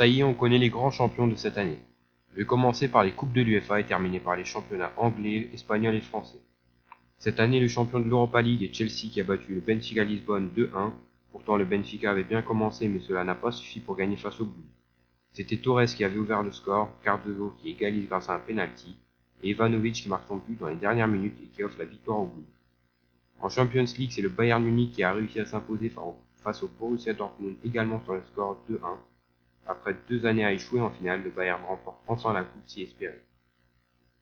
Ça y est, on connaît les grands champions de cette année. Je vais commencer par les coupes de l'UEFA et terminer par les championnats anglais, espagnols et français. Cette année, le champion de l'Europa League est Chelsea qui a battu le Benfica Lisbonne 2-1. Pourtant, le Benfica avait bien commencé, mais cela n'a pas suffi pour gagner face au Blue. C'était Torres qui avait ouvert le score, Cardozo qui égalise grâce à un penalty, et Ivanovic qui marque son but dans les dernières minutes et qui offre la victoire au Blue. En Champions League, c'est le Bayern Munich qui a réussi à s'imposer face au Borussia Dortmund également sur le score 2-1. Après deux années à échouer en finale, le Bayern remporte enfin la coupe si espérée.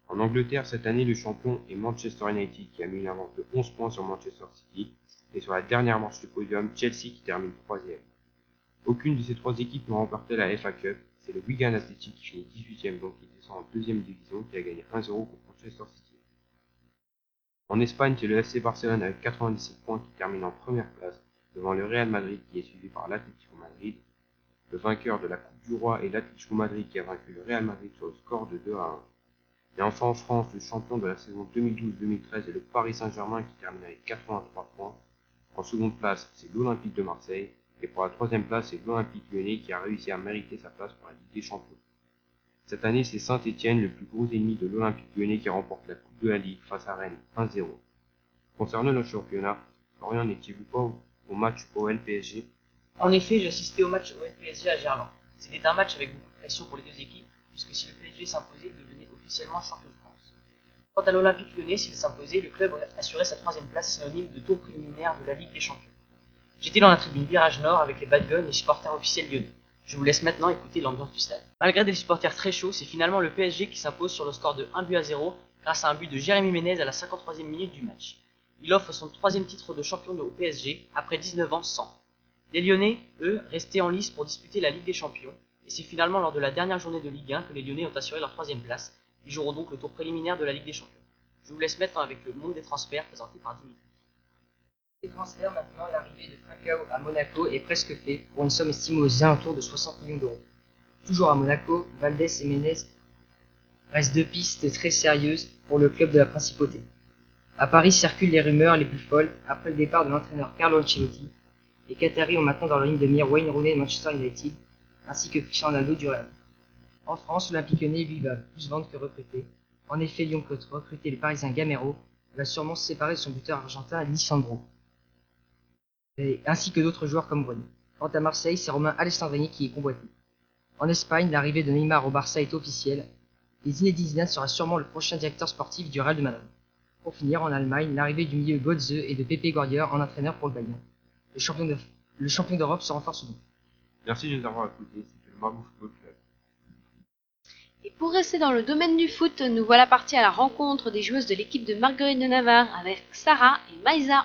En Angleterre, cette année, le champion est Manchester United qui a mis une avance de 11 points sur Manchester City, et sur la dernière manche du podium, Chelsea qui termine troisième. Aucune de ces trois équipes n'a remporté la FA Cup, c'est le Wigan Athletic qui finit 18ème donc qui descend en deuxième division qui a gagné 1-0 contre Manchester City. En Espagne, c'est le FC Barcelone avec 97 points qui termine en première place devant le Real Madrid qui est suivi par l'Atlético Madrid. Le vainqueur de la Coupe du Roi est l'Atlético Madrid qui a vaincu le Real Madrid sur le score de 2 à 1. Et enfin en France, le champion de la saison 2012-2013 est le Paris Saint-Germain qui termine avec 83 points. En seconde place, c'est l'Olympique de Marseille. Et pour la troisième place, c'est l'Olympique lyonnais qui a réussi à mériter sa place pour la Ligue des Champions. Cette année, c'est Saint-Etienne, le plus gros ennemi de l'Olympique lyonnais, qui remporte la Coupe de la Ligue face à Rennes 1-0. Concernant le championnat, Florian n'étiez-vous pas au match OL-PSG En effet, j'ai assisté au match OL-PSG à Gerland. C'était un match avec beaucoup de pression pour les deux équipes, puisque si le PSG s'imposait, il devenait officiellement champion de France. Quant à l'Olympique lyonnais, s'il s'imposait, le club assurait sa troisième place synonyme de tour préliminaire de la Ligue des Champions. J'étais dans la tribune Virage Nord avec les bad guns et supporters officiels lyonnais. Je vous laisse maintenant écouter l'ambiance du stade. Malgré des supporters très chauds, c'est finalement le PSG qui s'impose sur le score de 1 but à 0 grâce à un but de Jérémy Ménez à la 53e minute du match. Il offre son troisième titre de champion au PSG après 19 ans sans. Les Lyonnais, eux, restaient en lice pour disputer la Ligue des Champions, et c'est finalement lors de la dernière journée de Ligue 1 que les Lyonnais ont assuré leur troisième place. Ils joueront donc le tour préliminaire de la Ligue des Champions. Je vous laisse maintenant avec le monde des transferts présenté par Dimitri. Les transferts maintenant, l'arrivée de Trincao à Monaco est presque fait pour une somme estimée aux alentours de 60 millions d'euros. Toujours à Monaco, Valdés et Menez restent deux pistes très sérieuses pour le club de la principauté. À Paris circulent les rumeurs les plus folles après le départ de l'entraîneur Carlo Ancelotti. Les Qataris ont maintenant dans leur ligne de mire Wayne Rooney de Manchester United ainsi que Cristiano Ronaldo du Real. En France, l'Olympique Lyonnais lui va plus vendre que recruter. En effet, Lyon peut recruter le Parisien Gamero va sûrement se séparer de son buteur argentin Lisandro ainsi que d'autres joueurs comme Grenier. Quant à Marseille, c'est Romain Alessandrini qui est convoité. En Espagne, l'arrivée de Neymar au Barça est officielle, et Zinedine Zidane sera sûrement le prochain directeur sportif du Real de Madrid. Pour finir, en Allemagne, l'arrivée du milieu Godze et de Pepe Guardiola en entraîneur pour le Bayern. Le champion, le champion d'Europe se renforce. Merci de nous avoir écoutés, c'était le Margot Football Club. Et pour rester dans le domaine du foot, nous voilà partis à la rencontre des joueuses de l'équipe de Marguerite de Navarre avec Sarah et Maïsa.